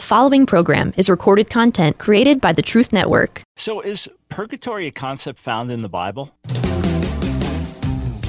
The following program is recorded content created by the Truth Network. So, is purgatory a concept found in the Bible?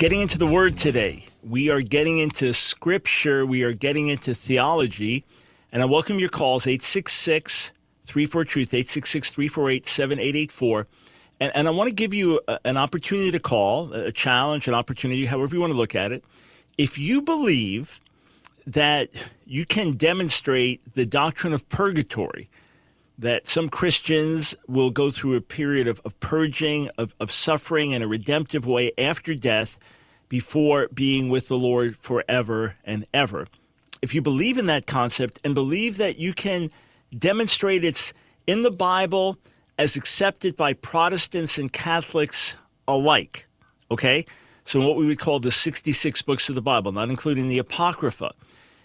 getting into the word today. We are getting into scripture. We are getting into theology. And I welcome your calls 866 34 Truth, 866 348 7884. And I want to give you a, an opportunity to call, a challenge, an opportunity, however you want to look at it. If you believe that you can demonstrate the doctrine of purgatory, that some Christians will go through a period of, of purging, of, of suffering in a redemptive way after death before being with the Lord forever and ever. If you believe in that concept and believe that you can demonstrate it's in the Bible as accepted by Protestants and Catholics alike, okay? So, what we would call the 66 books of the Bible, not including the Apocrypha.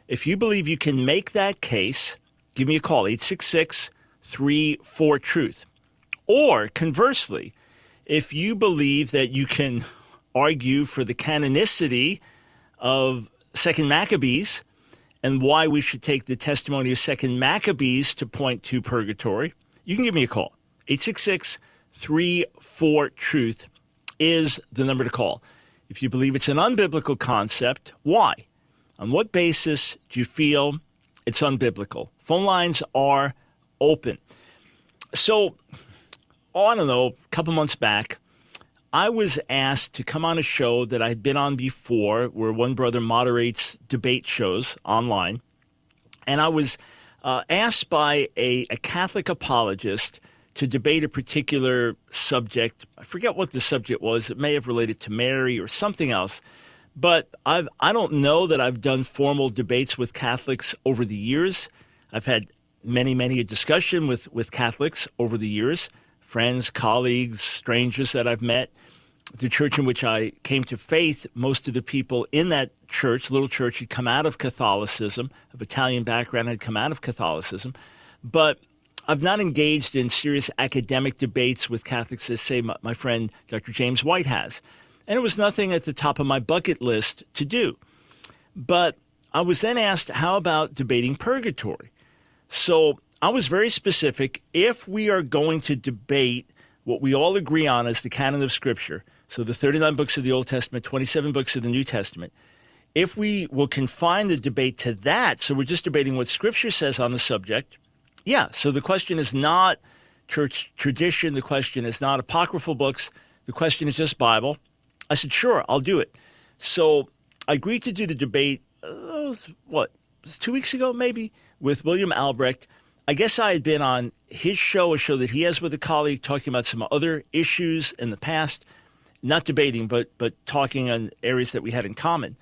If you believe you can make that case, give me a call, 866 34 Truth. Or conversely, if you believe that you can argue for the canonicity of Second Maccabees and why we should take the testimony of Second Maccabees to point to purgatory, you can give me a call. 866 34 Truth is the number to call. If you believe it's an unbiblical concept, why? On what basis do you feel it's unbiblical? Phone lines are open. So, oh, I don't know, a couple months back, I was asked to come on a show that I had been on before, where one brother moderates debate shows online. And I was uh, asked by a, a Catholic apologist to debate a particular subject. I forget what the subject was. It may have related to Mary or something else. But I've, I don't know that I've done formal debates with Catholics over the years. I've had many, many a discussion with, with Catholics over the years, friends, colleagues, strangers that I've met. The church in which I came to faith, most of the people in that church, little church, had come out of Catholicism, of Italian background, had come out of Catholicism. But I've not engaged in serious academic debates with Catholics as, say, my, my friend Dr. James White has. And it was nothing at the top of my bucket list to do. But I was then asked, how about debating purgatory? So I was very specific. If we are going to debate what we all agree on as the canon of Scripture, so the 39 books of the Old Testament, 27 books of the New Testament, if we will confine the debate to that, so we're just debating what Scripture says on the subject, yeah. So the question is not church tradition, the question is not apocryphal books, the question is just Bible. I said, sure, I'll do it. So I agreed to do the debate, uh, what, two weeks ago, maybe? With William Albrecht. I guess I had been on his show, a show that he has with a colleague, talking about some other issues in the past, not debating, but but talking on areas that we had in common.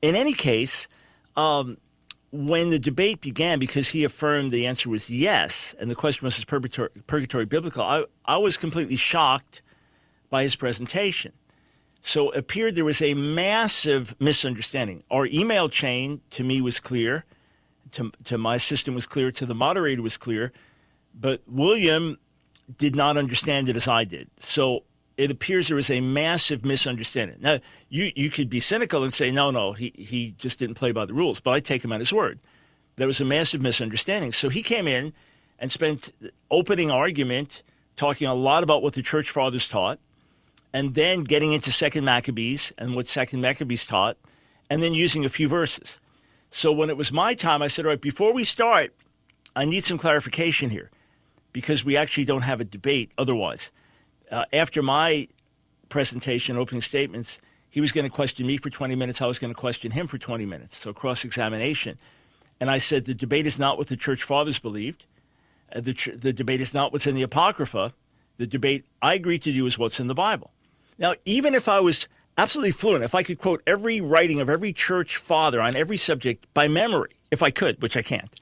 In any case, um, when the debate began, because he affirmed the answer was yes, and the question was is purgatory, purgatory biblical, I, I was completely shocked by his presentation. So it appeared there was a massive misunderstanding. Our email chain to me was clear to, to my system was clear, to the moderator was clear, but William did not understand it as I did. So it appears there was a massive misunderstanding. Now, you, you could be cynical and say, no, no, he, he just didn't play by the rules, but I take him at his word. There was a massive misunderstanding. So he came in and spent opening argument talking a lot about what the church fathers taught, and then getting into Second Maccabees and what Second Maccabees taught, and then using a few verses. So when it was my time, I said, all right, before we start, I need some clarification here because we actually don't have a debate otherwise. Uh, after my presentation, opening statements, he was going to question me for 20 minutes. I was going to question him for 20 minutes. So cross examination. And I said, the debate is not what the church fathers believed. Uh, the, the debate is not what's in the Apocrypha. The debate I agreed to do is what's in the Bible. Now, even if I was absolutely fluent. If I could quote every writing of every church father on every subject by memory, if I could, which I can't.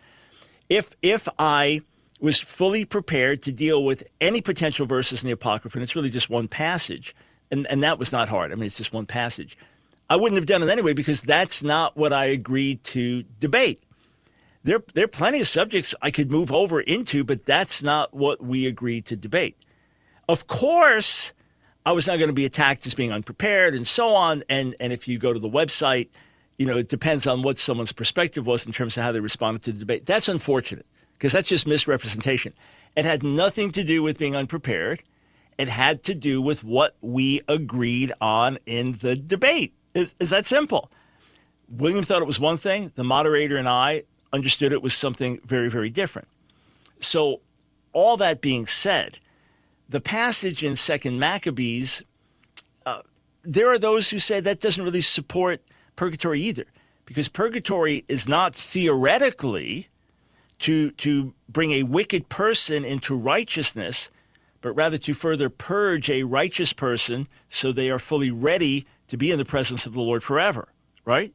If if I was fully prepared to deal with any potential verses in the Apocrypha, and it's really just one passage. And, and that was not hard. I mean, it's just one passage. I wouldn't have done it anyway because that's not what I agreed to debate. There, there are plenty of subjects I could move over into, but that's not what we agreed to debate. Of course, I was not going to be attacked as being unprepared and so on. And, and if you go to the website, you know, it depends on what someone's perspective was in terms of how they responded to the debate. That's unfortunate because that's just misrepresentation. It had nothing to do with being unprepared. It had to do with what we agreed on in the debate. Is, is that simple? William thought it was one thing. The moderator and I understood it was something very, very different. So, all that being said, the passage in Second Maccabees, uh, there are those who say that doesn't really support purgatory either, because purgatory is not theoretically to to bring a wicked person into righteousness, but rather to further purge a righteous person so they are fully ready to be in the presence of the Lord forever, right?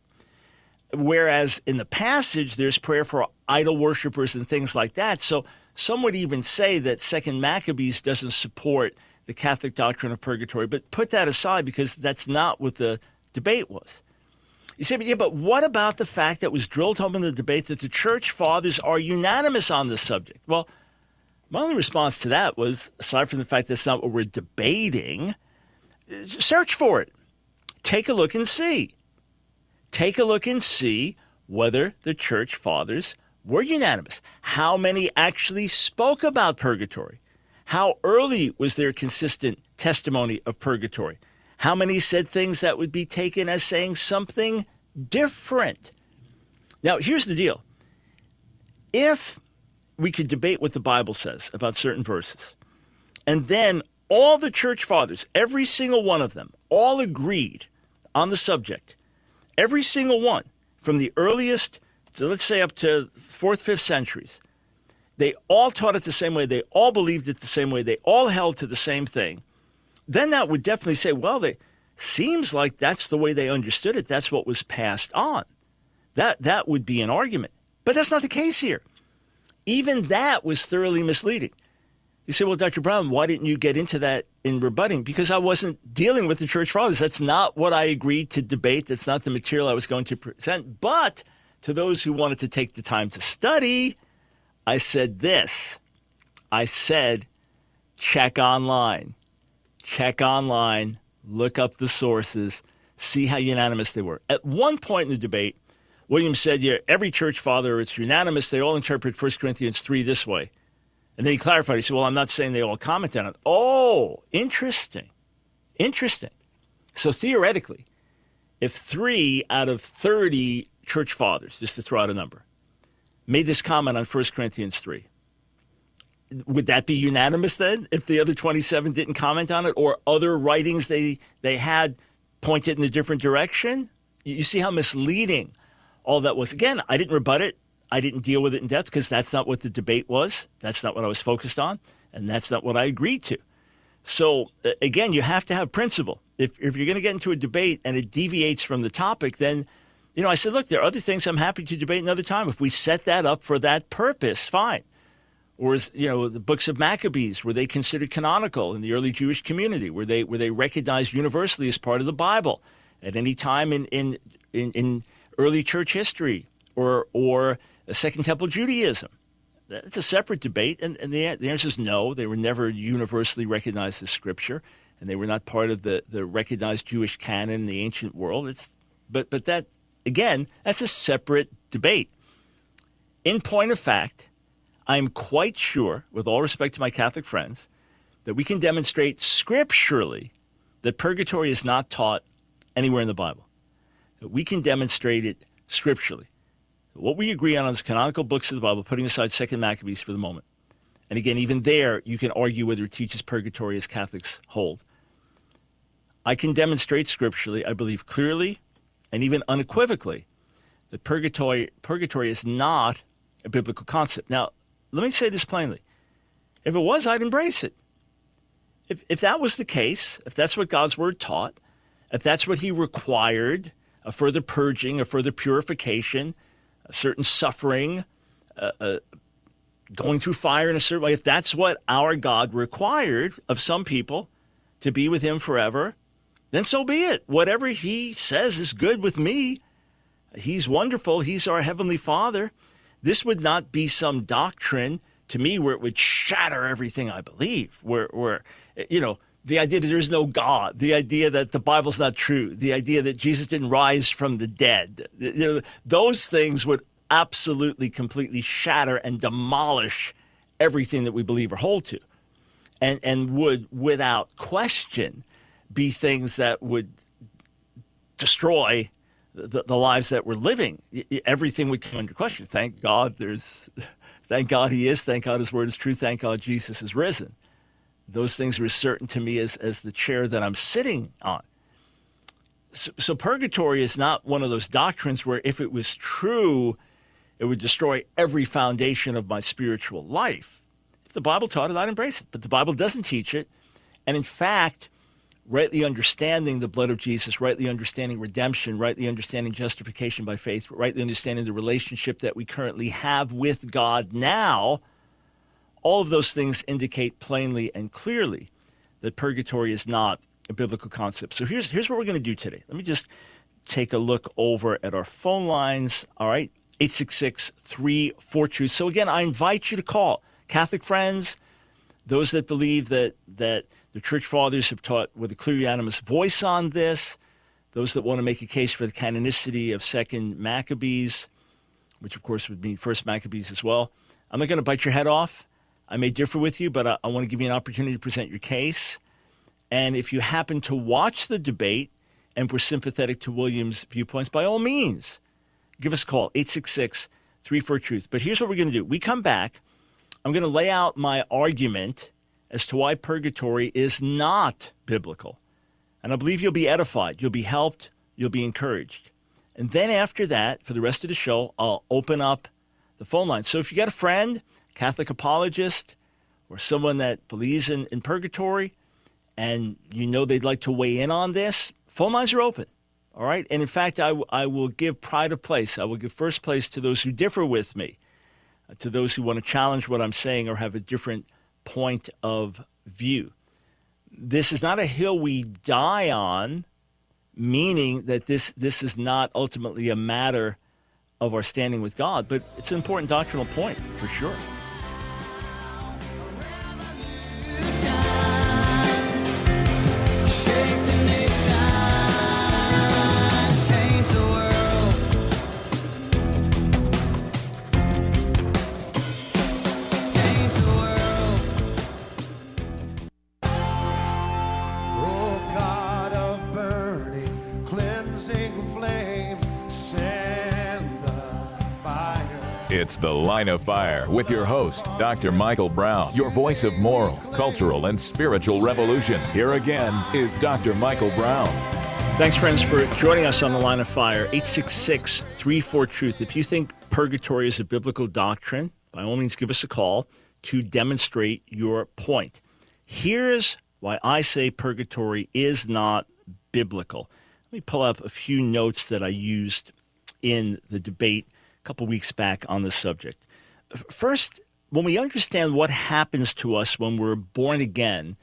Whereas in the passage, there's prayer for idol worshippers and things like that. So some would even say that Second Maccabees doesn't support the Catholic doctrine of purgatory, but put that aside because that's not what the debate was. You say, but yeah, but what about the fact that was drilled home in the debate that the church fathers are unanimous on this subject? Well, my only response to that was, aside from the fact that's not what we're debating, search for it. Take a look and see. Take a look and see whether the church fathers were unanimous. How many actually spoke about purgatory? How early was their consistent testimony of purgatory? How many said things that would be taken as saying something different? Now, here's the deal. If we could debate what the Bible says about certain verses, and then all the church fathers, every single one of them, all agreed on the subject, every single one, from the earliest so let's say up to fourth, fifth centuries, they all taught it the same way, they all believed it the same way, they all held to the same thing, then that would definitely say, well, they seems like that's the way they understood it. That's what was passed on. That that would be an argument. But that's not the case here. Even that was thoroughly misleading. You say, well, Dr. Brown, why didn't you get into that in rebutting? Because I wasn't dealing with the church fathers. That's not what I agreed to debate. That's not the material I was going to present. But to those who wanted to take the time to study, I said this. I said, check online. Check online, look up the sources, see how unanimous they were. At one point in the debate, William said, yeah, every church father, it's unanimous. They all interpret 1 Corinthians 3 this way. And then he clarified. He said, well, I'm not saying they all comment on it. Oh, interesting. Interesting. So theoretically, if three out of 30 church fathers, just to throw out a number, made this comment on 1 Corinthians 3. Would that be unanimous then if the other 27 didn't comment on it or other writings they, they had pointed in a different direction? You see how misleading all that was. Again, I didn't rebut it. I didn't deal with it in depth because that's not what the debate was. That's not what I was focused on. And that's not what I agreed to. So, again, you have to have principle. If, if you're going to get into a debate and it deviates from the topic, then you know, I said, look, there are other things I'm happy to debate another time. If we set that up for that purpose, fine. Or, you know, the books of Maccabees, were they considered canonical in the early Jewish community? Were they, were they recognized universally as part of the Bible at any time in, in, in, in early church history or, or Second Temple Judaism? That's a separate debate. And, and the, the answer is no. They were never universally recognized as scripture, and they were not part of the, the recognized Jewish canon in the ancient world. It's, but, but that, Again, that's a separate debate. In point of fact, I'm quite sure, with all respect to my Catholic friends, that we can demonstrate scripturally that purgatory is not taught anywhere in the Bible. That we can demonstrate it scripturally. What we agree on is canonical books of the Bible, putting aside Second Maccabees for the moment. And again, even there, you can argue whether it teaches purgatory as Catholics hold. I can demonstrate scripturally, I believe clearly and even unequivocally that purgatory, purgatory is not a biblical concept. Now, let me say this plainly. If it was, I'd embrace it. If, if that was the case, if that's what God's word taught, if that's what he required, a further purging, a further purification, a certain suffering, uh, uh, going through fire in a certain way, if that's what our God required of some people to be with Him forever, then so be it. Whatever He says is good with me. He's wonderful. He's our Heavenly Father. This would not be some doctrine to me where it would shatter everything I believe, where, where you know, the idea that there's no God, the idea that the Bible's not true, the idea that Jesus didn't rise from the dead, you know, those things would absolutely, completely shatter and demolish everything that we believe or hold to, and and would, without question, be things that would destroy the, the lives that we're living. Everything would come under question. Thank God, there's, thank God He is. Thank God His Word is true. Thank God Jesus is risen. Those things were certain to me as as the chair that I'm sitting on. So, so, purgatory is not one of those doctrines where if it was true, it would destroy every foundation of my spiritual life. If the Bible taught it, I'd embrace it. But the Bible doesn't teach it. And in fact, rightly understanding the blood of Jesus, rightly understanding redemption, rightly understanding justification by faith, rightly understanding the relationship that we currently have with God now, all of those things indicate plainly and clearly that purgatory is not a biblical concept. So here's here's what we're going to do today. Let me just take a look over at our phone lines. All right. 866 34 Truth. So, again, I invite you to call Catholic friends, those that believe that, that the church fathers have taught with a clear unanimous voice on this, those that want to make a case for the canonicity of Second Maccabees, which of course would mean First Maccabees as well. I'm not going to bite your head off. I may differ with you, but I, I want to give you an opportunity to present your case. And if you happen to watch the debate and were sympathetic to William's viewpoints, by all means, give us a call, 866 34 Truth. But here's what we're going to do we come back. I'm going to lay out my argument as to why purgatory is not biblical. And I believe you'll be edified, you'll be helped, you'll be encouraged. And then after that, for the rest of the show, I'll open up the phone line. So if you got a friend, Catholic apologist, or someone that believes in, in purgatory, and you know they'd like to weigh in on this, phone lines are open. All right. And in fact, I, w- I will give pride of place. I will give first place to those who differ with me, uh, to those who want to challenge what I'm saying or have a different point of view. This is not a hill we die on, meaning that this, this is not ultimately a matter of our standing with God, but it's an important doctrinal point for sure. The Line of Fire with your host, Dr. Michael Brown, your voice of moral, cultural, and spiritual revolution. Here again is Dr. Michael Brown. Thanks, friends, for joining us on The Line of Fire, 866 34 Truth. If you think purgatory is a biblical doctrine, by all means give us a call to demonstrate your point. Here's why I say purgatory is not biblical. Let me pull up a few notes that I used in the debate couple weeks back on this subject. First, when we understand what happens to us when we're born again,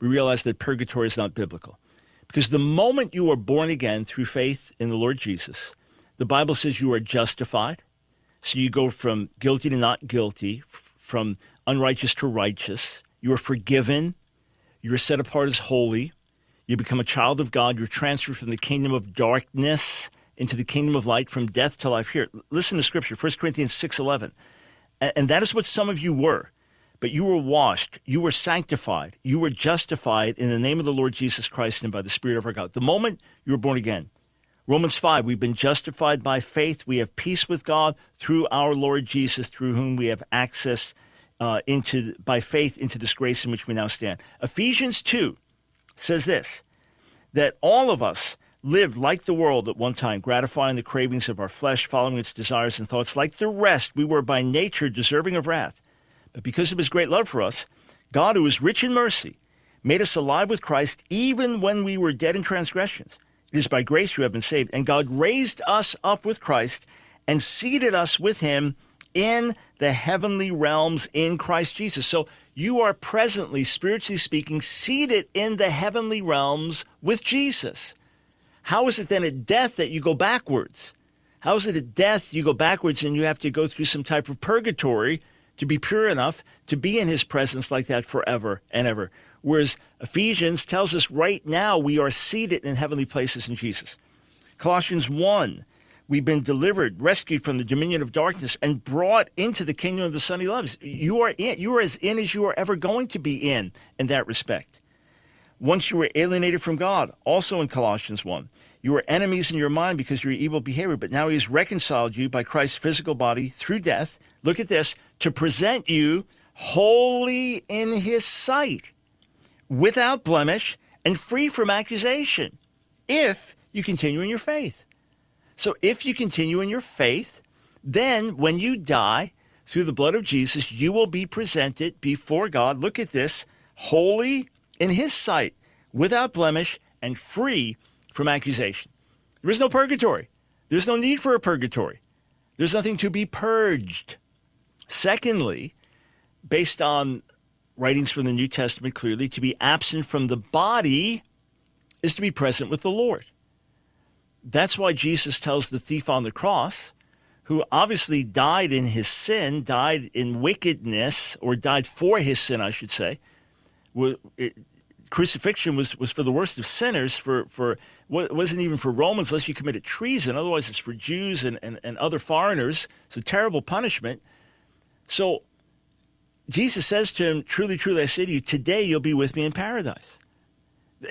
we realize that purgatory is not biblical. Because the moment you are born again through faith in the Lord Jesus, the Bible says you are justified. So you go from guilty to not guilty, from unrighteous to righteous. You are forgiven. You're set apart as holy. You become a child of God. You're transferred from the kingdom of darkness into the kingdom of light from death to life. Here, listen to scripture, 1 Corinthians 6.11. And that is what some of you were. But you were washed, you were sanctified, you were justified in the name of the Lord Jesus Christ and by the Spirit of our God. The moment you were born again. Romans 5, we've been justified by faith. We have peace with God through our Lord Jesus, through whom we have access uh, into by faith into this grace in which we now stand. Ephesians 2 says this that all of us lived like the world at one time, gratifying the cravings of our flesh, following its desires and thoughts. Like the rest, we were by nature deserving of wrath. But because of his great love for us, God, who is rich in mercy, made us alive with Christ even when we were dead in transgressions. It is by grace you have been saved. And God raised us up with Christ and seated us with him in the heavenly realms in Christ Jesus. So you are presently, spiritually speaking, seated in the heavenly realms with Jesus. How is it then at death that you go backwards? How is it at death you go backwards and you have to go through some type of purgatory to be pure enough to be in his presence like that forever and ever? Whereas Ephesians tells us right now we are seated in heavenly places in Jesus. Colossians 1, we've been delivered, rescued from the dominion of darkness, and brought into the kingdom of the Son he loves. You are in, you are as in as you are ever going to be in in that respect. Once you were alienated from God, also in Colossians 1. You were enemies in your mind because of your evil behavior, but now he has reconciled you by Christ's physical body through death. Look at this to present you holy in his sight, without blemish, and free from accusation, if you continue in your faith. So, if you continue in your faith, then when you die through the blood of Jesus, you will be presented before God. Look at this holy in his sight, without blemish, and free from accusation. There is no purgatory. There's no need for a purgatory. There's nothing to be purged. Secondly, based on writings from the New Testament clearly, to be absent from the body is to be present with the Lord. That's why Jesus tells the thief on the cross, who obviously died in his sin, died in wickedness, or died for his sin, I should say. Crucifixion was, was for the worst of sinners, for, for wasn't even for Romans unless you committed treason. Otherwise, it's for Jews and, and, and other foreigners. It's a terrible punishment. So Jesus says to him, Truly, truly, I say to you, today you'll be with me in paradise.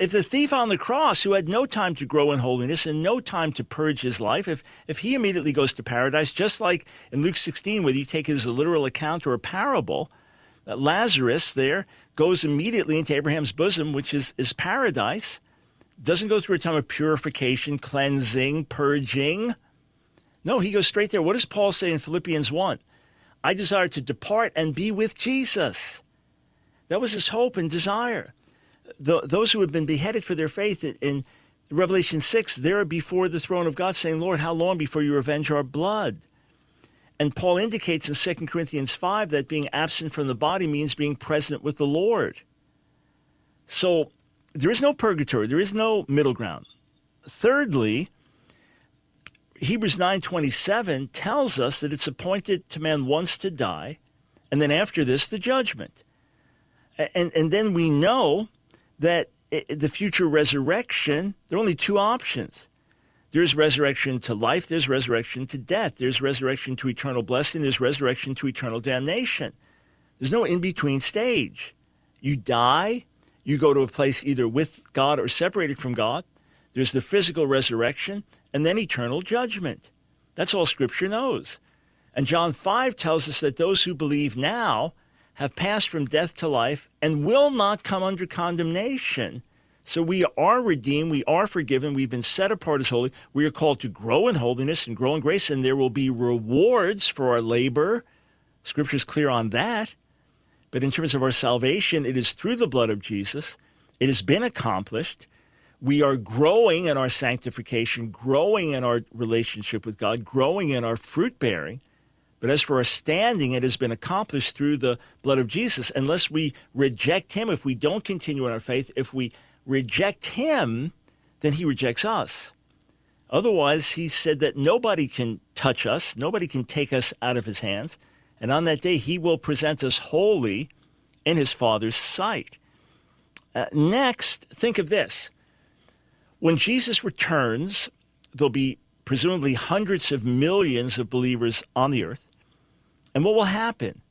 If the thief on the cross, who had no time to grow in holiness and no time to purge his life, if, if he immediately goes to paradise, just like in Luke 16, whether you take it as a literal account or a parable, that Lazarus there goes immediately into Abraham's bosom, which is, is paradise doesn't go through a time of purification, cleansing, purging. No, he goes straight there. What does Paul say in Philippians 1? I desire to depart and be with Jesus. That was his hope and desire. The, those who have been beheaded for their faith in, in Revelation 6, they're before the throne of God saying, Lord, how long before you revenge our blood? And Paul indicates in 2 Corinthians 5 that being absent from the body means being present with the Lord. So there is no purgatory, there is no middle ground. Thirdly, Hebrews 9:27 tells us that it's appointed to man once to die, and then after this the judgment. And and then we know that eh, the future resurrection, there are only two options. There's resurrection to life, there's resurrection to death, there's resurrection to eternal blessing, there's resurrection to eternal damnation. There's no in between stage. You die, you go to a place either with God or separated from God. There's the physical resurrection and then eternal judgment. That's all Scripture knows. And John 5 tells us that those who believe now have passed from death to life and will not come under condemnation. So we are redeemed, we are forgiven, we've been set apart as holy. We are called to grow in holiness and grow in grace, and there will be rewards for our labor. Scripture is clear on that. But in terms of our salvation, it is through the blood of Jesus. It has been accomplished. We are growing in our sanctification, growing in our relationship with God, growing in our fruit bearing. But as for our standing, it has been accomplished through the blood of Jesus. Unless we reject Him, if we don't continue in our faith, if we reject Him, then He rejects us. Otherwise, He said that nobody can touch us, nobody can take us out of His hands. And on that day, he will present us holy in his Father's sight. Uh, next, think of this. When Jesus returns, there'll be presumably hundreds of millions of believers on the earth. And what will happen?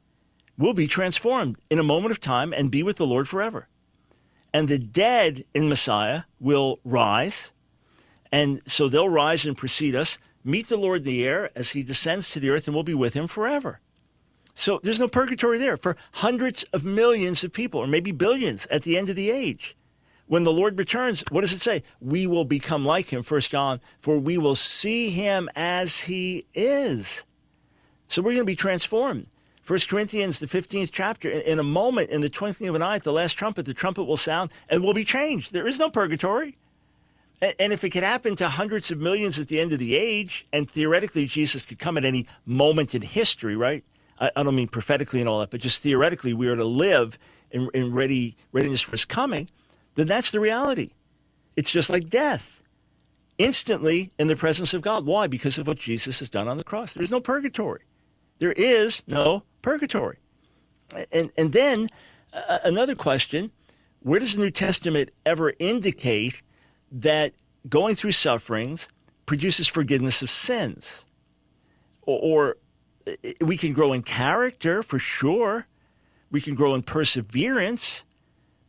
We'll be transformed in a moment of time and be with the Lord forever. And the dead in Messiah will rise. And so they'll rise and precede us, meet the Lord in the air as he descends to the earth, and we'll be with him forever. So there's no purgatory there for hundreds of millions of people, or maybe billions at the end of the age. When the Lord returns, what does it say? We will become like him, First John, for we will see him as he is. So we're going to be transformed. First Corinthians, the 15th chapter, in a moment, in the twinkling of an eye, at the last trumpet, the trumpet will sound and will be changed. There is no purgatory. And if it could happen to hundreds of millions at the end of the age, and theoretically Jesus could come at any moment in history, right? I, don't mean prophetically and all that, but just theoretically, we are to live in, in ready readiness for His coming. Then that's the reality. It's just like death, instantly in the presence of God. Why? Because of what Jesus has done on the cross. There's no purgatory. There is no purgatory. And and then uh, another question: Where does the New Testament ever indicate? that going through sufferings produces forgiveness of sins. Or, or, we can grow in character for sure. We can grow in perseverance.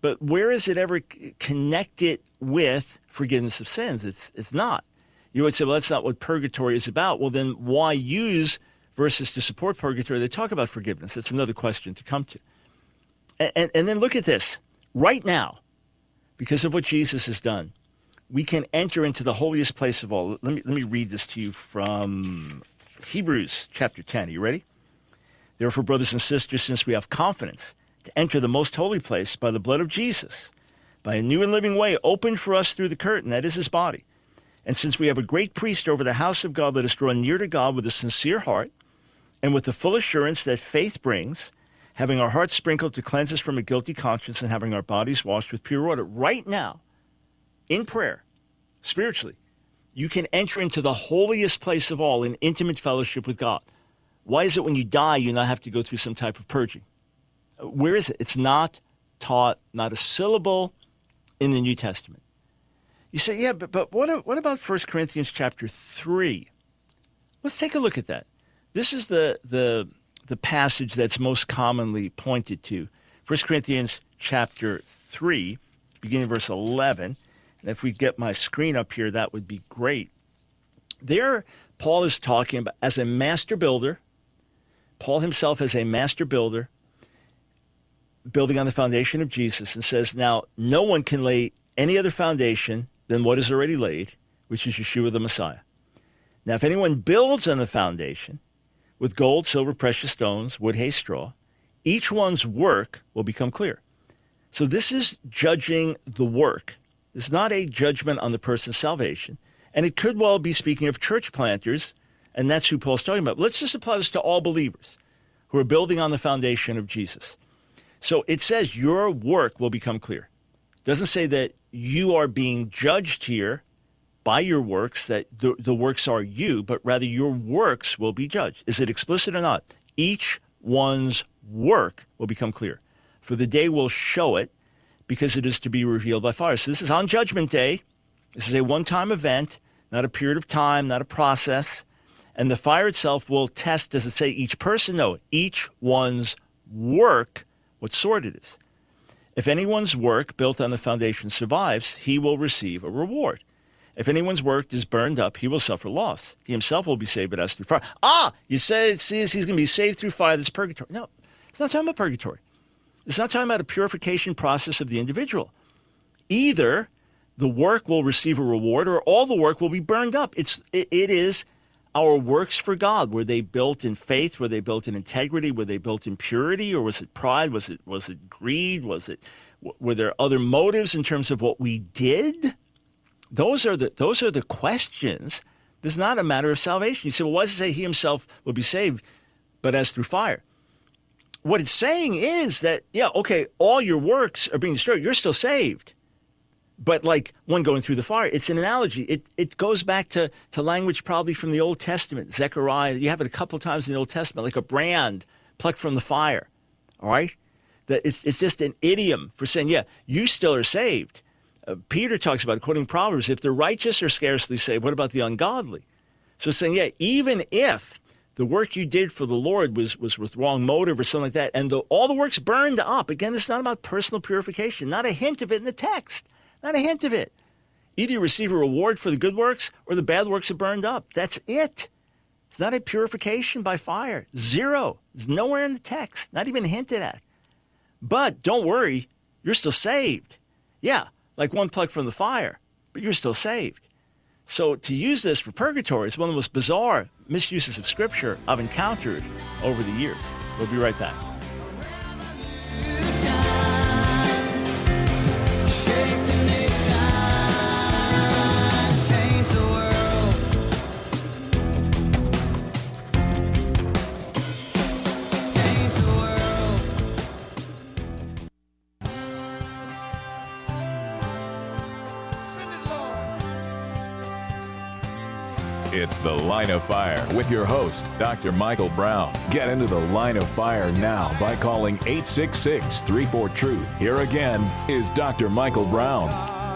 But where is it ever connected with forgiveness of sins? It's, it's not. You would say, well, that's not what purgatory is about. Well, then why use verses to support purgatory They talk about forgiveness? That's another question to come to. And, and, and then look at this. Right now, because of what Jesus has done, we can enter into the holiest place of all. Let me, let me read this to you from Hebrews chapter 10. Are you ready? Therefore, brothers and sisters, since we have confidence to enter the most holy place by the blood of Jesus, by a new and living way opened for us through the curtain, that is his body. And since we have a great priest over the house of God, let us draw near to God with a sincere heart and with the full assurance that faith brings, having our hearts sprinkled to cleanse us from a guilty conscience and having our bodies washed with pure water. Right now, in prayer, spiritually, you can enter into the holiest place of all in intimate fellowship with God. Why is it when you die, you not have to go through some type of purging? Where is it? It's not taught, not a syllable in the New Testament. You say, yeah, but, but what, what about 1 Corinthians chapter 3? Let's take a look at that. This is the, the, the passage that's most commonly pointed to. 1 Corinthians chapter 3, beginning verse 11. And if we get my screen up here, that would be great. There, Paul is talking about as a master builder, Paul himself as a master builder, building on the foundation of Jesus, and says, Now, no one can lay any other foundation than what is already laid, which is Yeshua the Messiah. Now, if anyone builds on the foundation with gold, silver, precious stones, wood, hay, straw, each one's work will become clear. So, this is judging the work it's not a judgment on the person's salvation. And it could well be speaking of church planters, and that's who Paul's talking about. Let's just apply this to all believers who are building on the foundation of Jesus. So it says your work will become clear. It doesn't say that you are being judged here by your works, that the, the works are you, but rather your works will be judged. Is it explicit or not? Each one's work will become clear. For the day will show it, because it is to be revealed by fire. So this is on Judgment Day. This is a one time event, not a period of time, not a process. And the fire itself will test, does it say each person? No, each one's work, what sort it is. If anyone's work built on the foundation survives, he will receive a reward. If anyone's work is burned up, he will suffer loss. He himself will be saved, but as through fire. Ah, you say it says he's going to be saved through fire. That's purgatory. No, it's not talking about purgatory. It's not talking about a purification process of the individual. Either the work will receive a reward or all the work will be burned up. It's, it, it is our works for God. Were they built in faith? Were they built in integrity? Were they built in purity? Or was it pride? Was it, was it greed? Was it, were there other motives in terms of what we did? Those are the, those are the questions. This is not a matter of salvation. You say, well, why does it say he himself will be saved, but as through fire? what it's saying is that, yeah, okay, all your works are being destroyed. You're still saved. But like one going through the fire, it's an analogy. It, it goes back to, to language probably from the Old Testament. Zechariah, you have it a couple times in the Old Testament, like a brand plucked from the fire. All right? That it's, it's just an idiom for saying, yeah, you still are saved. Peter talks about, quoting Proverbs, if the righteous are scarcely saved, what about the ungodly? So it's saying, yeah, even if the work you did for the Lord was, was with wrong motive or something like that, and the, all the works burned up. Again, it's not about personal purification. Not a hint of it in the text. Not a hint of it. Either you receive a reward for the good works or the bad works are burned up. That's it. It's not a purification by fire. Zero. It's nowhere in the text. Not even hinted at. But don't worry, you're still saved. Yeah, like one plucked from the fire, but you're still saved. So to use this for purgatory is one of the most bizarre misuses of Scripture I've encountered over the years. We'll be right back. It's The Line of Fire with your host, Dr. Michael Brown. Get into the line of fire now by calling 866 34 Truth. Here again is Dr. Michael Brown.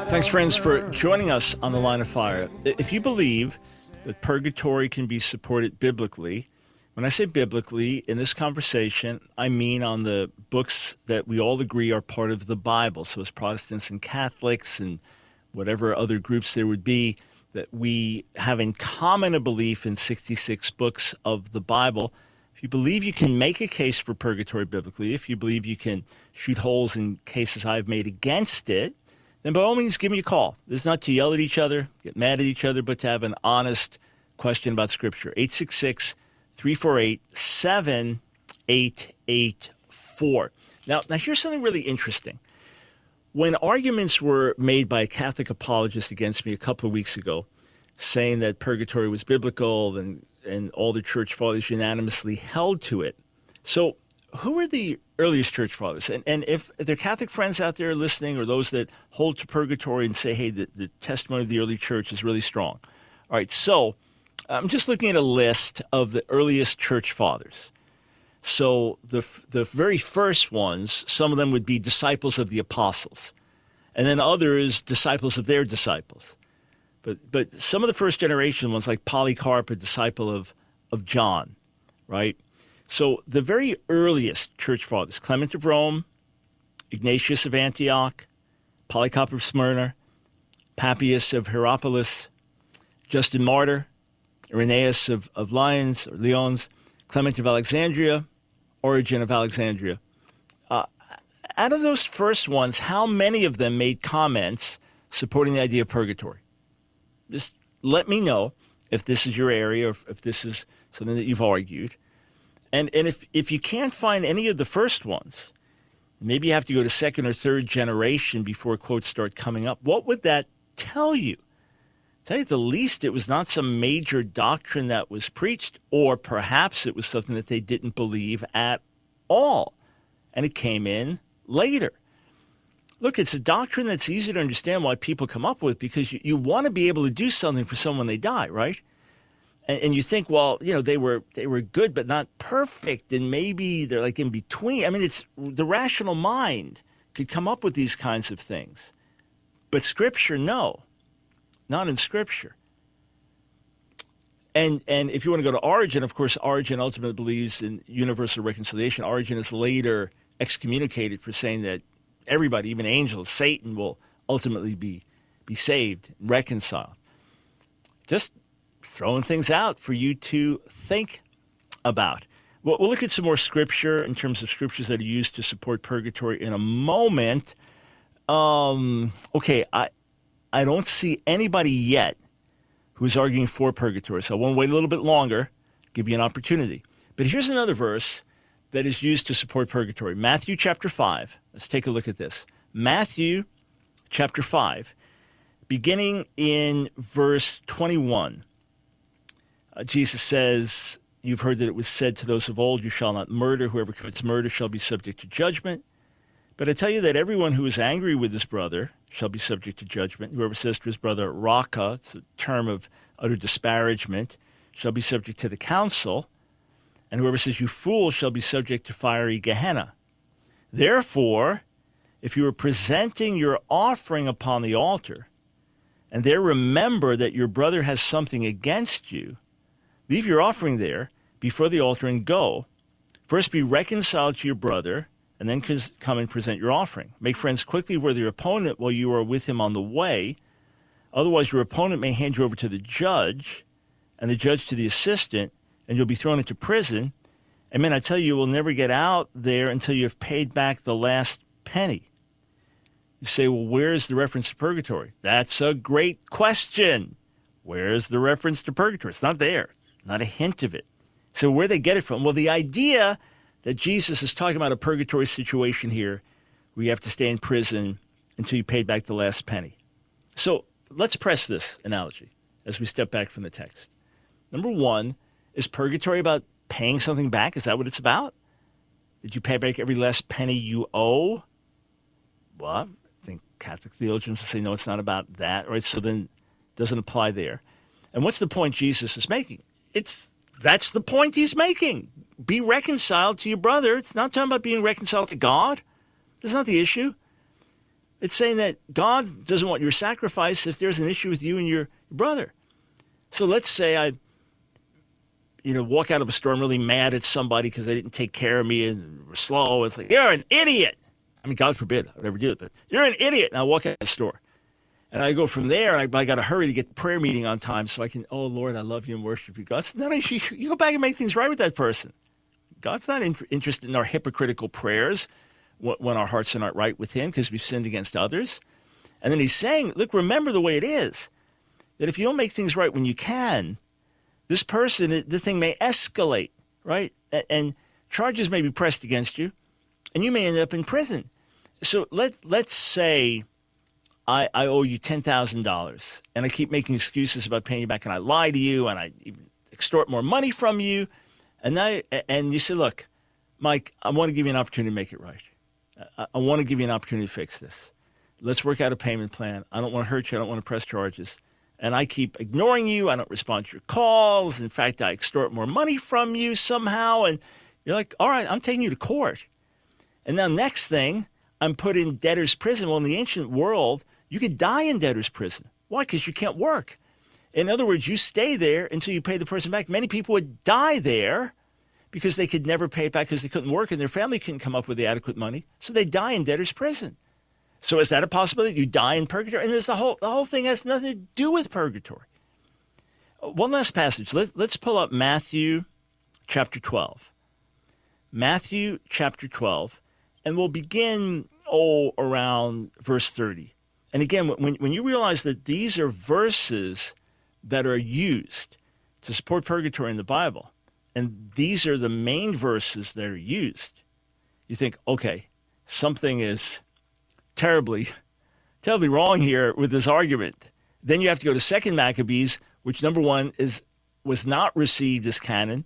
Thanks, friends, for joining us on The Line of Fire. If you believe that purgatory can be supported biblically, when I say biblically, in this conversation, I mean on the books that we all agree are part of the Bible. So, as Protestants and Catholics and whatever other groups there would be, that we have in common a belief in 66 books of the Bible. If you believe you can make a case for purgatory biblically, if you believe you can shoot holes in cases I've made against it, then by all means give me a call. This is not to yell at each other, get mad at each other, but to have an honest question about Scripture. 866 348 7884. Now, now here's something really interesting when arguments were made by a Catholic apologist against me a couple of weeks ago, saying that purgatory was biblical and, and all the church fathers unanimously held to it. So, who are the earliest church fathers? And, and if, if there are Catholic friends out there listening or those that hold to purgatory and say, hey, the, the testimony of the early church is really strong. All right, so I'm just looking at a list of the earliest church fathers. So the, the very first ones, some of them would be disciples of the apostles, and then others disciples of their disciples. But, but some of the first generation ones, like Polycarp, a disciple of, of John, right? So the very earliest church fathers, Clement of Rome, Ignatius of Antioch, Polycarp of Smyrna, Papias of Hierapolis, Justin Martyr, Irenaeus of, of Lyons or Lyons, Clement of Alexandria, Origen of Alexandria. Uh, out of those first ones, how many of them made comments supporting the idea of purgatory? Just let me know if this is your area or if this is something that you've argued. And, and if, if you can't find any of the first ones, maybe you have to go to second or third generation before quotes start coming up. What would that tell you? Tell you the least, it was not some major doctrine that was preached, or perhaps it was something that they didn't believe at all. And it came in later. Look, it's a doctrine that's easy to understand why people come up with because you, you want to be able to do something for someone they die, right? And, and you think, well, you know, they were they were good but not perfect, and maybe they're like in between. I mean, it's the rational mind could come up with these kinds of things, but Scripture, no not in Scripture. And, and if you want to go to Origen, of course, Origen ultimately believes in universal reconciliation. Origen is later excommunicated for saying that everybody, even angels, Satan, will ultimately be, be saved, reconciled. Just throwing things out for you to think about. Well, we'll look at some more scripture in terms of scriptures that are used to support purgatory in a moment. Um, okay, I, I don't see anybody yet who's arguing for purgatory. So I want to wait a little bit longer, give you an opportunity. But here's another verse that is used to support purgatory Matthew chapter 5. Let's take a look at this. Matthew chapter 5, beginning in verse 21. Uh, Jesus says, You've heard that it was said to those of old, You shall not murder. Whoever commits murder shall be subject to judgment. But I tell you that everyone who is angry with his brother shall be subject to judgment. Whoever says to his brother, Raca, it's a term of utter disparagement, shall be subject to the council. And whoever says, You fool, shall be subject to fiery Gehenna. Therefore, if you are presenting your offering upon the altar, and there remember that your brother has something against you, leave your offering there before the altar and go. First be reconciled to your brother and then come and present your offering. Make friends quickly with your opponent while you are with him on the way. Otherwise, your opponent may hand you over to the judge, and the judge to the assistant, and you'll be thrown into prison. And man, I tell you, you will never get out there until you have paid back the last penny. You say, well, where's the reference to purgatory? That's a great question. Where's the reference to purgatory? It's not there, not a hint of it. So, where they get it from? Well, the idea that Jesus is talking about a purgatory situation here where you have to stay in prison until you pay back the last penny. So let's press this analogy as we step back from the text. Number one, is purgatory about paying something back? Is that what it's about? Did you pay back every last penny you owe? Well, I think Catholic theologians would say, no, it's not about that, right? So then it doesn't apply there. And what's the point Jesus is making? It's that's the point he's making. Be reconciled to your brother. It's not talking about being reconciled to God. That's not the issue. It's saying that God doesn't want your sacrifice if there's an issue with you and your brother. So let's say I, you know, walk out of a store, really mad at somebody because they didn't take care of me and were slow. It's like, you're an idiot. I mean, God forbid I would ever do it, but you're an idiot. And I walk out of the store. And I go from there, I, I got to hurry to get the prayer meeting on time so I can, oh, Lord, I love you and worship you. God said, no, no, you go back and make things right with that person. God's not in, interested in our hypocritical prayers when our hearts are not right with Him because we've sinned against others. And then He's saying, look, remember the way it is that if you don't make things right when you can, this person, the thing may escalate, right? And charges may be pressed against you, and you may end up in prison. So let, let's say I, I owe you $10,000 and I keep making excuses about paying you back and I lie to you and I extort more money from you. And, I, and you say, look, Mike, I want to give you an opportunity to make it right. I, I want to give you an opportunity to fix this. Let's work out a payment plan. I don't want to hurt you. I don't want to press charges. And I keep ignoring you. I don't respond to your calls. In fact, I extort more money from you somehow. And you're like, all right, I'm taking you to court. And now, next thing, I'm put in debtor's prison. Well, in the ancient world, you could die in debtor's prison. Why? Because you can't work. In other words, you stay there until you pay the person back. Many people would die there because they could never pay it back because they couldn't work and their family couldn't come up with the adequate money. So they die in debtor's prison. So is that a possibility? You die in purgatory? And there's the whole the whole thing has nothing to do with purgatory. One last passage. Let, let's pull up Matthew chapter 12. Matthew chapter 12, and we'll begin oh around verse 30. And again, when, when you realize that these are verses that are used to support purgatory in the Bible, and these are the main verses that are used, you think, okay, something is terribly, terribly wrong here with this argument. Then you have to go to Second Maccabees, which number one is was not received as canon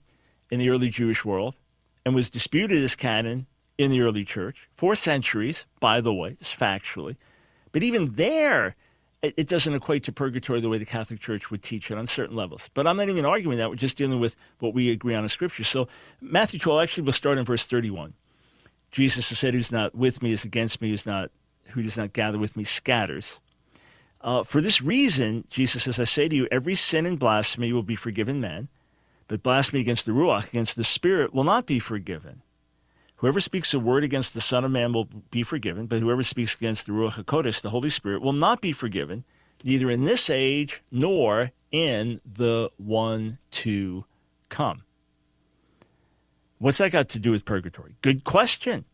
in the early Jewish world and was disputed as canon in the early church for centuries, by the way, just factually. But even there, it, doesn't equate to purgatory the way the Catholic Church would teach it on certain levels. But I'm not even arguing that. We're just dealing with what we agree on in Scripture. So Matthew 12, actually, we'll start in verse 31. Jesus has said, Who's not with me is against me, who's not, who does not gather with me scatters. Uh, for this reason, Jesus says, I say to you, every sin and blasphemy will be forgiven men, but blasphemy against the Ruach, against the Spirit, will not be forgiven. Whoever speaks a word against the Son of Man will be forgiven, but whoever speaks against the Ruach HaKodesh, the Holy Spirit, will not be forgiven, neither in this age nor in the one to come. What's that got to do with purgatory? Good question.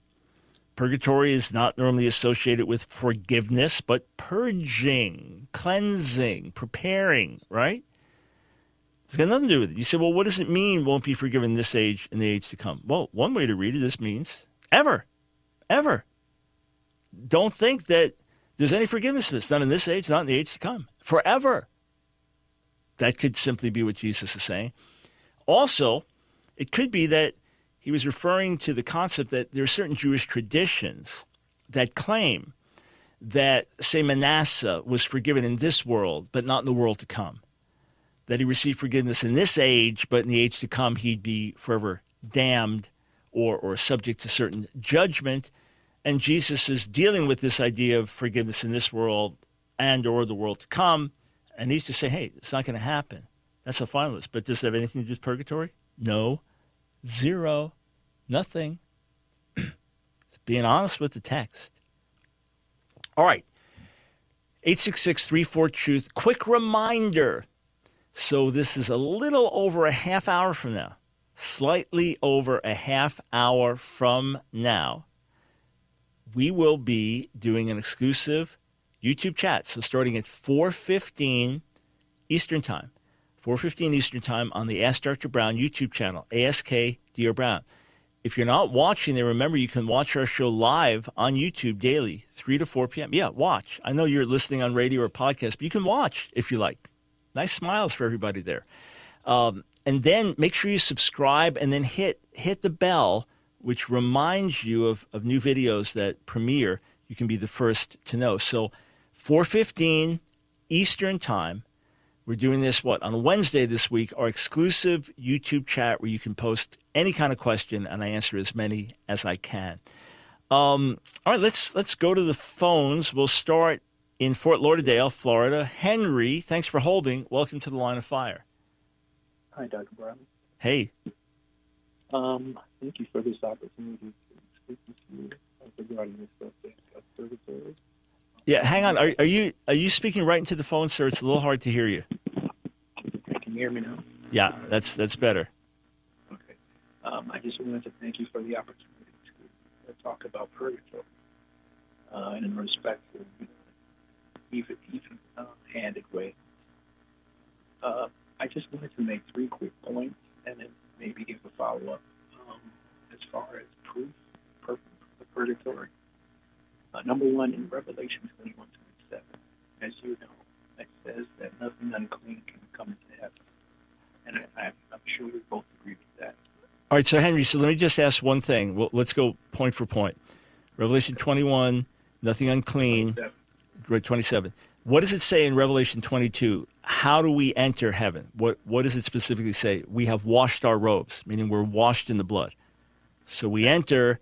Purgatory is not normally associated with forgiveness, but purging, cleansing, preparing, right? It's got nothing to do with it. You say, well, what does it mean won't be forgiven this age and the age to come? Well, one way to read it, this means ever, ever. Don't think that there's any forgiveness this not in this age, not in the age to come. Forever. That could simply be what Jesus is saying. Also, it could be that he was referring to the concept that there are certain Jewish traditions that claim that, say, Manasseh was forgiven in this world, but not in the world to come that he received forgiveness in this age, but in the age to come he'd be forever damned or, or subject to certain judgment. And Jesus is dealing with this idea of forgiveness in this world and or the world to come. And he's just saying, hey, it's not going to happen. That's a finalist. But does it have anything to do with purgatory? No. Zero. Nothing. Being honest with the text. All right. 866 34 Truth. Quick reminder so this is a little over a half hour from now, slightly over a half hour from now. We will be doing an exclusive YouTube chat. So starting at 4:15 Eastern Time, 4:15 Eastern Time on the Ask Dr. Brown YouTube channel, ASK Dr. Brown. If you're not watching then remember you can watch our show live on YouTube daily, 3 to 4 p.m. Yeah, watch. I know you're listening on radio or podcast, but you can watch if you like. Nice smiles for everybody there. Um, and then make sure you subscribe and then hit hit the bell, which reminds you of, of new videos that premiere. You can be the first to know. So 415 Eastern time, We're doing this, what, on Wednesday this week, our exclusive YouTube chat where you can post any kind of question and I answer as many as I can. Um, all right, let's let's go to the phones. We'll start in Fort Lauderdale, Florida. Henry, thanks for holding. Welcome to the line of fire. Hi, Dr. Brown. Hey. Um, thank you for this opportunity to speak with you regarding this subject of purgatory. Yeah, hang on. Are, are you are you speaking right into the phone, sir? It's a little hard to hear you. Can you hear me now? Yeah, that's that's better. Okay. Um, I just wanted to thank you for the opportunity to, talk about purgatory uh, in a respectful, even even handed way. Uh, I just wanted to make three quick points and then maybe give a follow up um, as far as proof of the purgatory. Uh, number one, in Revelation 21 27, as you know, it says that nothing unclean can come into heaven. And I, am sure we both agree with that. All right, so Henry, so let me just ask one thing. Well, let's go point for point. Revelation 21, nothing unclean. 27. 27. What does it say in Revelation 22? How do we enter heaven? What, what does it specifically say? We have washed our robes, meaning we're washed in the blood. So we enter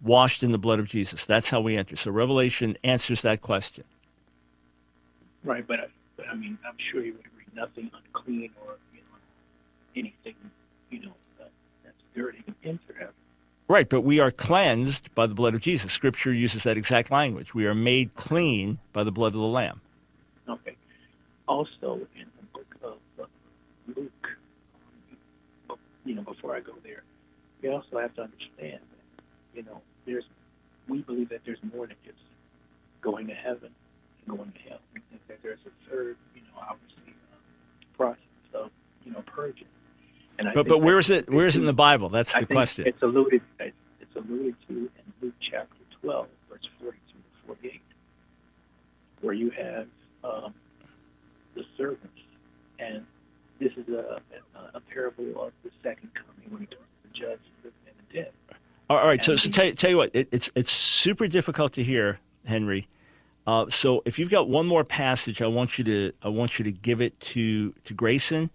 washed in the blood of Jesus. That's how we enter. So Revelation answers that question. Right, but, but I mean, I'm sure you would agree nothing unclean or you know, anything, you know, that's dirty can enter heaven. Right, but we are cleansed by the blood of Jesus. Scripture uses that exact language. We are made clean by the blood of the Lamb. Okay. Also, in the book of uh, Luke, you know, before I go there, we also have to understand you know, there's, we believe that there's more than just going to heaven and going to hell. We think that there's a third, you know, obviously, um, process of, you know, purging. And but but where is it? Where is it in the Bible? That's the question. It's alluded. It's alluded to in Luke chapter 12, verse 42 to 48, where you have um, the servants, and this is a, a, a, parable of the second coming when he comes to judge the living and the dead. All right. And so, so tell, tell you what, it, it's it's super difficult to hear, Henry. Uh, so if you've got one more passage, I want you to I want you to give it to to Grayson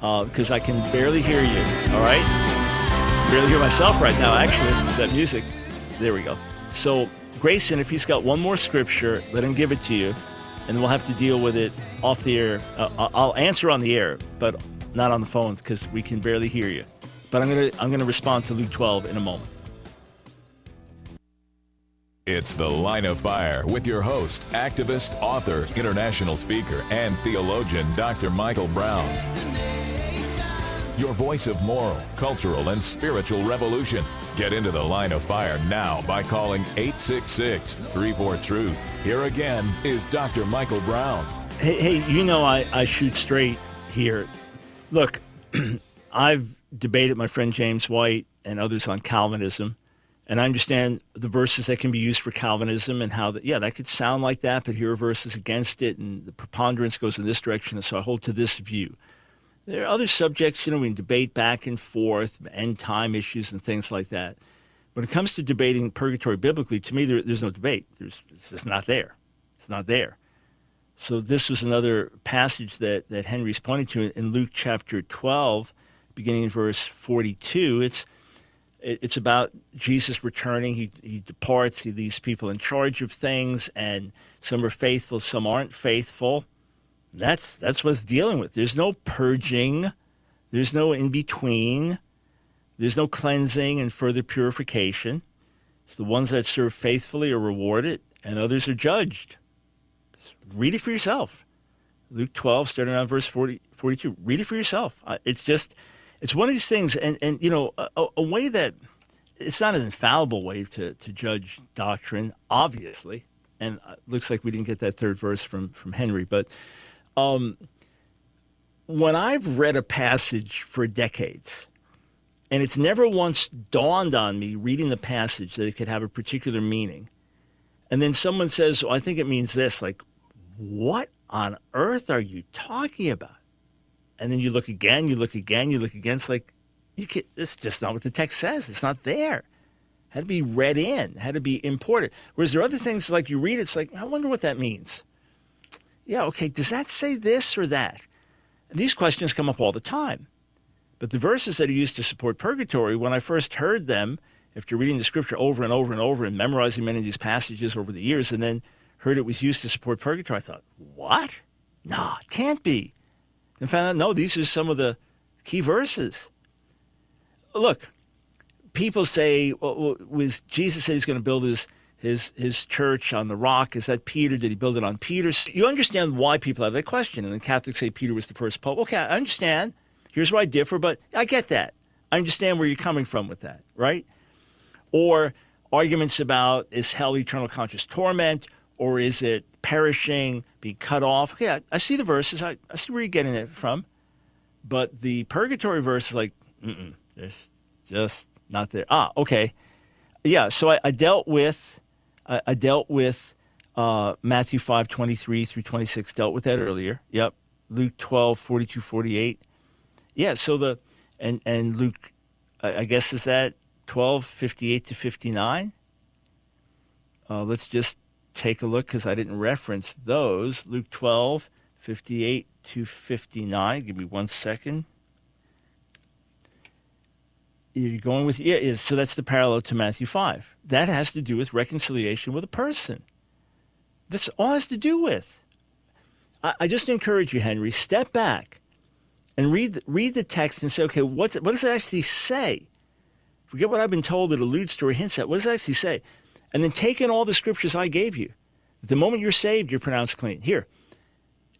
because uh, I can barely hear you. All right, barely hear myself right now. Actually, that music. There we go. So Grayson, if he's got one more scripture, let him give it to you, and we'll have to deal with it off the air. Uh, I'll answer on the air, but not on the phones because we can barely hear you. But I'm gonna I'm gonna respond to Luke 12 in a moment. It's The Line of Fire with your host, activist, author, international speaker, and theologian, Dr. Michael Brown. Your voice of moral, cultural, and spiritual revolution. Get into The Line of Fire now by calling 866 34 Truth. Here again is Dr. Michael Brown. Hey, hey you know I, I shoot straight here. Look, I've debated my friend James White and others on Calvinism and I understand the verses that can be used for Calvinism and how that, yeah, that could sound like that, but here are verses against it, and the preponderance goes in this direction, and so I hold to this view. There are other subjects, you know, we debate back and forth, end time issues and things like that. When it comes to debating purgatory biblically, to me, there, there's no debate. There's, it's just not there. It's not there. So this was another passage that, that Henry's pointing to in Luke chapter 12, beginning in verse 42. It's it's about Jesus returning. He, he departs. He leaves people in charge of things, and some are faithful, some aren't faithful. That's that's what's dealing with. There's no purging. There's no in between. There's no cleansing and further purification. It's the ones that serve faithfully are rewarded, and others are judged. Read it for yourself. Luke 12, starting on verse 40, 42. Read it for yourself. It's just it's one of these things, and, and you know, a, a way that it's not an infallible way to, to judge doctrine, obviously. And it looks like we didn't get that third verse from, from Henry. But um, when I've read a passage for decades, and it's never once dawned on me reading the passage that it could have a particular meaning, and then someone says, well, I think it means this, like, what on earth are you talking about? and then you look again, you look again, you look again. It's like you can, it's just not what the text says. It's not there. Had to be read in, had to be imported. Whereas there are other things like you read, it's like I wonder what that means. Yeah, okay, does that say this or that? And these questions come up all the time. But the verses that are used to support purgatory, when I first heard them, after reading the scripture over and over and over and memorizing many of these passages over the years, and then heard it was used to support purgatory, I thought, what? No, it can't be. And found out, no, these are some of the key verses. Look, people say, well, was Jesus said he's going to build his his his church on the rock? Is that Peter? Did he build it on Peter? You understand why people have that question. And the Catholics say Peter was the first pope. Okay, I understand. Here's where I differ, but I get that. I understand where you're coming from with that, right? Or arguments about is hell eternal conscious torment, or is it perishing, being cut off? Okay, I, I see the verses. I, I see where you're getting it from. But the purgatory verse is like, mm there's just not there. Ah, okay. Yeah, so I, I dealt with I, I dealt with uh, Matthew 5, 23 through 26, dealt with that earlier. Yep. Luke 12, 42, 48. Yeah, so the, and, and Luke, I, I guess is that 12, 58 to 59? Uh, let's just take a look because I didn't reference those. Luke 12, 58 to 59. Give me one second. You're going with, yeah, so that's the parallel to Matthew 5. That has to do with reconciliation with a person. That's all has to do with. I, I just encourage you, Henry, step back and read, read the text and say, okay, what does it actually say? Forget what I've been told it alludes to or hints at. What does it actually say? And then take in all the scriptures I gave you. The moment you're saved, you're pronounced clean. Here,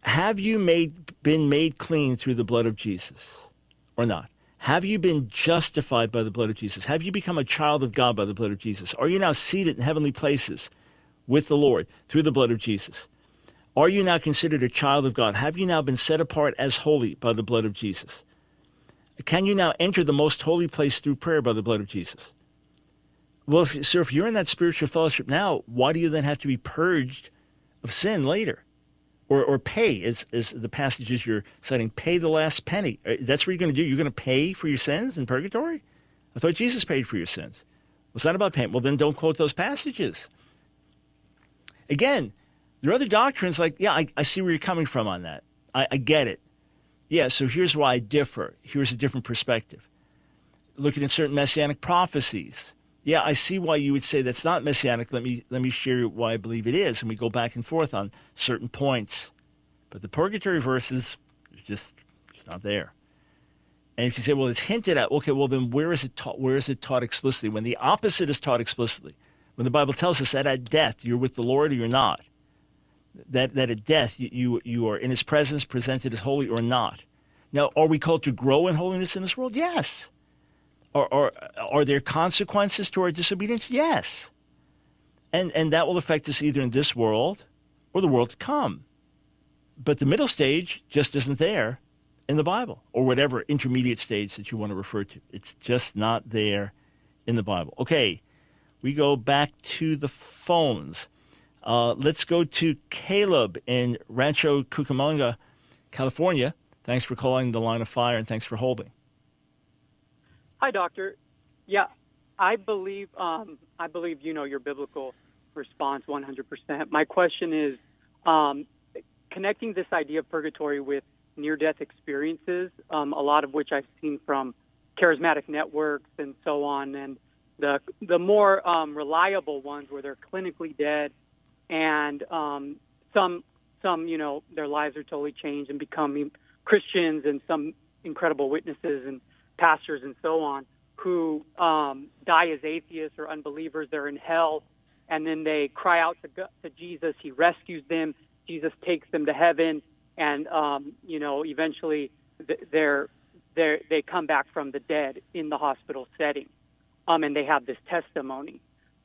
have you made, been made clean through the blood of Jesus or not? Have you been justified by the blood of Jesus? Have you become a child of God by the blood of Jesus? Are you now seated in heavenly places with the Lord through the blood of Jesus? Are you now considered a child of God? Have you now been set apart as holy by the blood of Jesus? Can you now enter the most holy place through prayer by the blood of Jesus? Well, if, sir, if you're in that spiritual fellowship now, why do you then have to be purged of sin later? Or, or pay, is, as the passages you're citing, pay the last penny. Uh, that's what you're going to do. You're going to pay for your sins in purgatory? I thought Jesus paid for your sins. Well, it's not about paying. Well, then don't quote those passages. Again, there are other doctrines like, yeah, I, I see where you're coming from on that. I, I get it. Yeah, so here's why I differ. Here's a different perspective. Looking at certain messianic prophecies, yeah, I see why you would say that's not messianic. Let me let me share you why I believe it is, and we go back and forth on certain points. But the purgatory verses just just not there. And if you say, well, it's hinted at, okay, well then where is it taught? Where is it taught explicitly? When the opposite is taught explicitly, when the Bible tells us that at death you're with the Lord or you're not, that that at death you you, you are in His presence, presented as holy or not. Now, are we called to grow in holiness in this world? Yes. Are, are, are there consequences to our disobedience? Yes. And, and that will affect us either in this world or the world to come. But the middle stage just isn't there in the Bible or whatever intermediate stage that you want to refer to. It's just not there in the Bible. Okay, we go back to the phones. Uh, let's go to Caleb in Rancho Cucamonga, California. Thanks for calling the line of fire and thanks for holding. Hi, doctor. Yeah, I believe um, I believe you know your biblical response 100%. My question is um, connecting this idea of purgatory with near-death experiences, um, a lot of which I've seen from charismatic networks and so on, and the the more um, reliable ones where they're clinically dead, and um, some some you know their lives are totally changed and become Christians, and some incredible witnesses and pastors and so on who um, die as atheists or unbelievers. They're in hell, and then they cry out to, to Jesus. He rescues them. Jesus takes them to heaven, and um, you know, eventually they're, they're they come back from the dead in the hospital setting, um, and they have this testimony.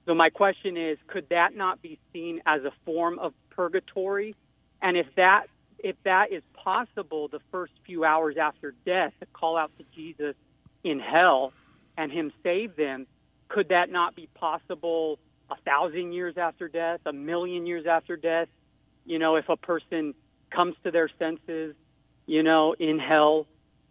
So my question is, could that not be seen as a form of purgatory? And if that if that is possible, the first few hours after death, to call out to Jesus in hell and Him save them, could that not be possible a thousand years after death, a million years after death? You know, if a person comes to their senses, you know, in hell,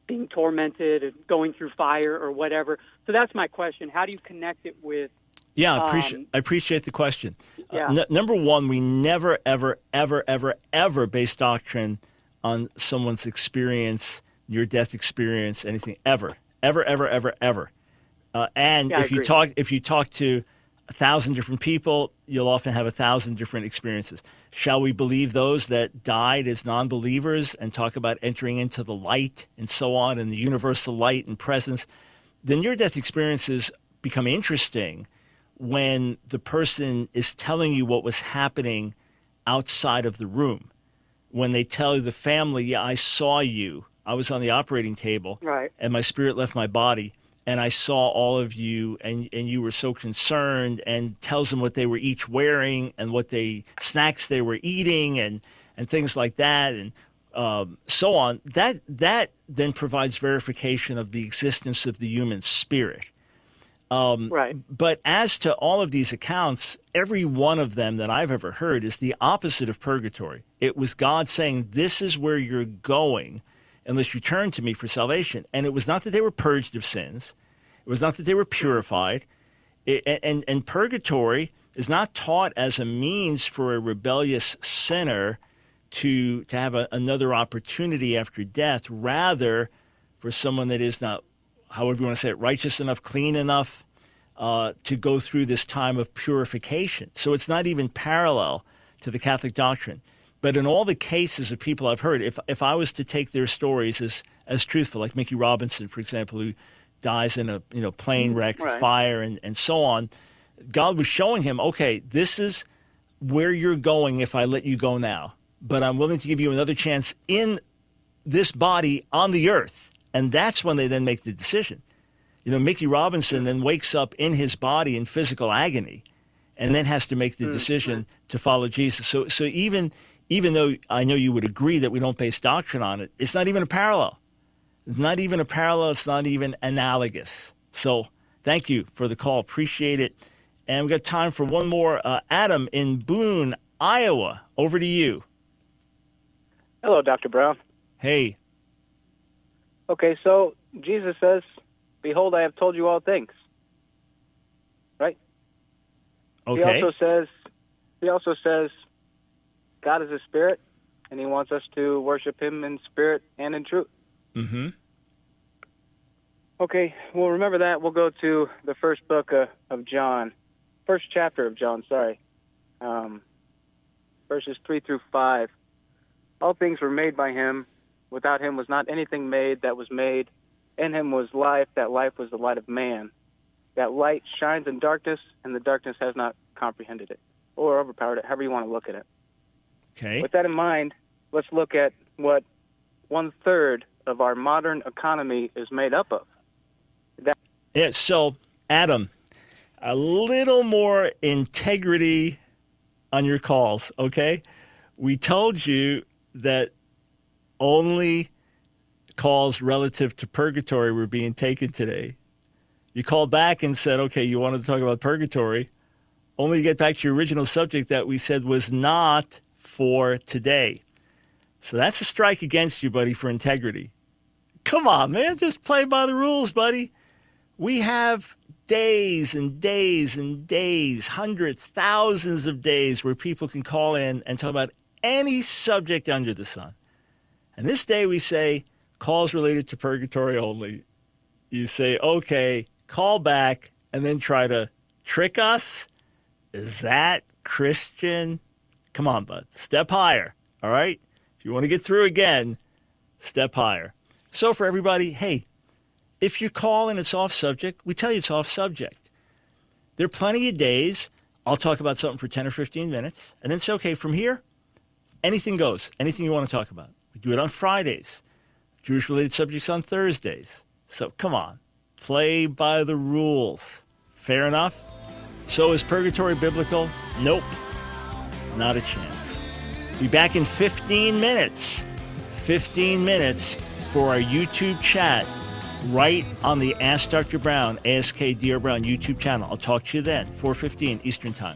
being tormented and going through fire or whatever. So that's my question. How do you connect it with Yeah, I appreciate, um, I appreciate the question. Uh, yeah. Uh, n- number one, we never, ever, ever, ever, ever base doctrine on someone's experience, near death experience, anything ever, ever, ever, ever, ever. Uh, and yeah, if you talk, if you talk to a thousand different people, you'll often have a thousand different experiences. Shall we believe those that died as non-believers and talk about entering into the light and so on, and the universal light and presence? The near-death experiences become interesting when the person is telling you what was happening outside of the room. When they tell the family, yeah, I saw you. I was on the operating table right. and my spirit left my body and I saw all of you and, and you were so concerned and tells them what they were each wearing and what they snacks they were eating and, and things like that and um, so on. That that then provides verification of the existence of the human spirit. Um, right. But as to all of these accounts, every one of them that I've ever heard is the opposite of purgatory. It was God saying, This is where you're going unless you turn to me for salvation. And it was not that they were purged of sins, it was not that they were purified. It, and, and purgatory is not taught as a means for a rebellious sinner to, to have a, another opportunity after death, rather, for someone that is not however you want to say it, righteous enough, clean enough uh, to go through this time of purification. So it's not even parallel to the Catholic doctrine. But in all the cases of people I've heard, if, if I was to take their stories as, as truthful, like Mickey Robinson, for example, who dies in a you know plane wreck, right. fire, and, and so on, God was showing him, okay, this is where you're going if I let you go now. But I'm willing to give you another chance in this body on the earth and that's when they then make the decision. You know, Mickey Robinson then wakes up in his body in physical agony and then has to make the mm, decision to follow Jesus. So, so even, even though I know you would agree that we don't base doctrine on it, it's not even a parallel. It's not even a parallel. It's not even analogous. So thank you for the call. Appreciate it. And we've got time for one more. Uh, Adam in Boone, Iowa. Over to you. Hello, Dr. Brown. Hey. Okay, so Jesus says, Behold, I have told you all things. Right? Okay. He also says, he also says, God is a spirit, and he wants us to worship him in spirit and in truth. Mm-hmm. Okay, well, remember that. We'll go to the first book uh, of John, first chapter of John, sorry, um, verses 3 through 5. All things were made by him, Without him was not anything made that was made. In him was life, that life was the light of man. That light shines in darkness, and the darkness has not comprehended it or overpowered it, however you want to look at it. Okay. With that in mind, let's look at what one third of our modern economy is made up of. That- yeah, so, Adam, a little more integrity on your calls, okay? We told you that only calls relative to purgatory were being taken today. You called back and said, okay, you wanted to talk about purgatory, only to get back to your original subject that we said was not for today. So that's a strike against you, buddy, for integrity. Come on, man, just play by the rules, buddy. We have days and days and days, hundreds, thousands of days where people can call in and talk about any subject under the sun. And this day we say calls related to purgatory only. You say, okay, call back and then try to trick us? Is that Christian? Come on, bud. Step higher. All right? If you want to get through again, step higher. So, for everybody, hey, if you call and it's off subject, we tell you it's off subject. There are plenty of days I'll talk about something for 10 or 15 minutes and then say, okay, from here, anything goes, anything you want to talk about. Do it on Fridays. Jewish related subjects on Thursdays. So come on, play by the rules. Fair enough? So is purgatory biblical? Nope. Not a chance. Be back in 15 minutes. 15 minutes for our YouTube chat right on the Ask Dr. Brown, ASK Dr. Brown YouTube channel. I'll talk to you then, 4:15 Eastern Time.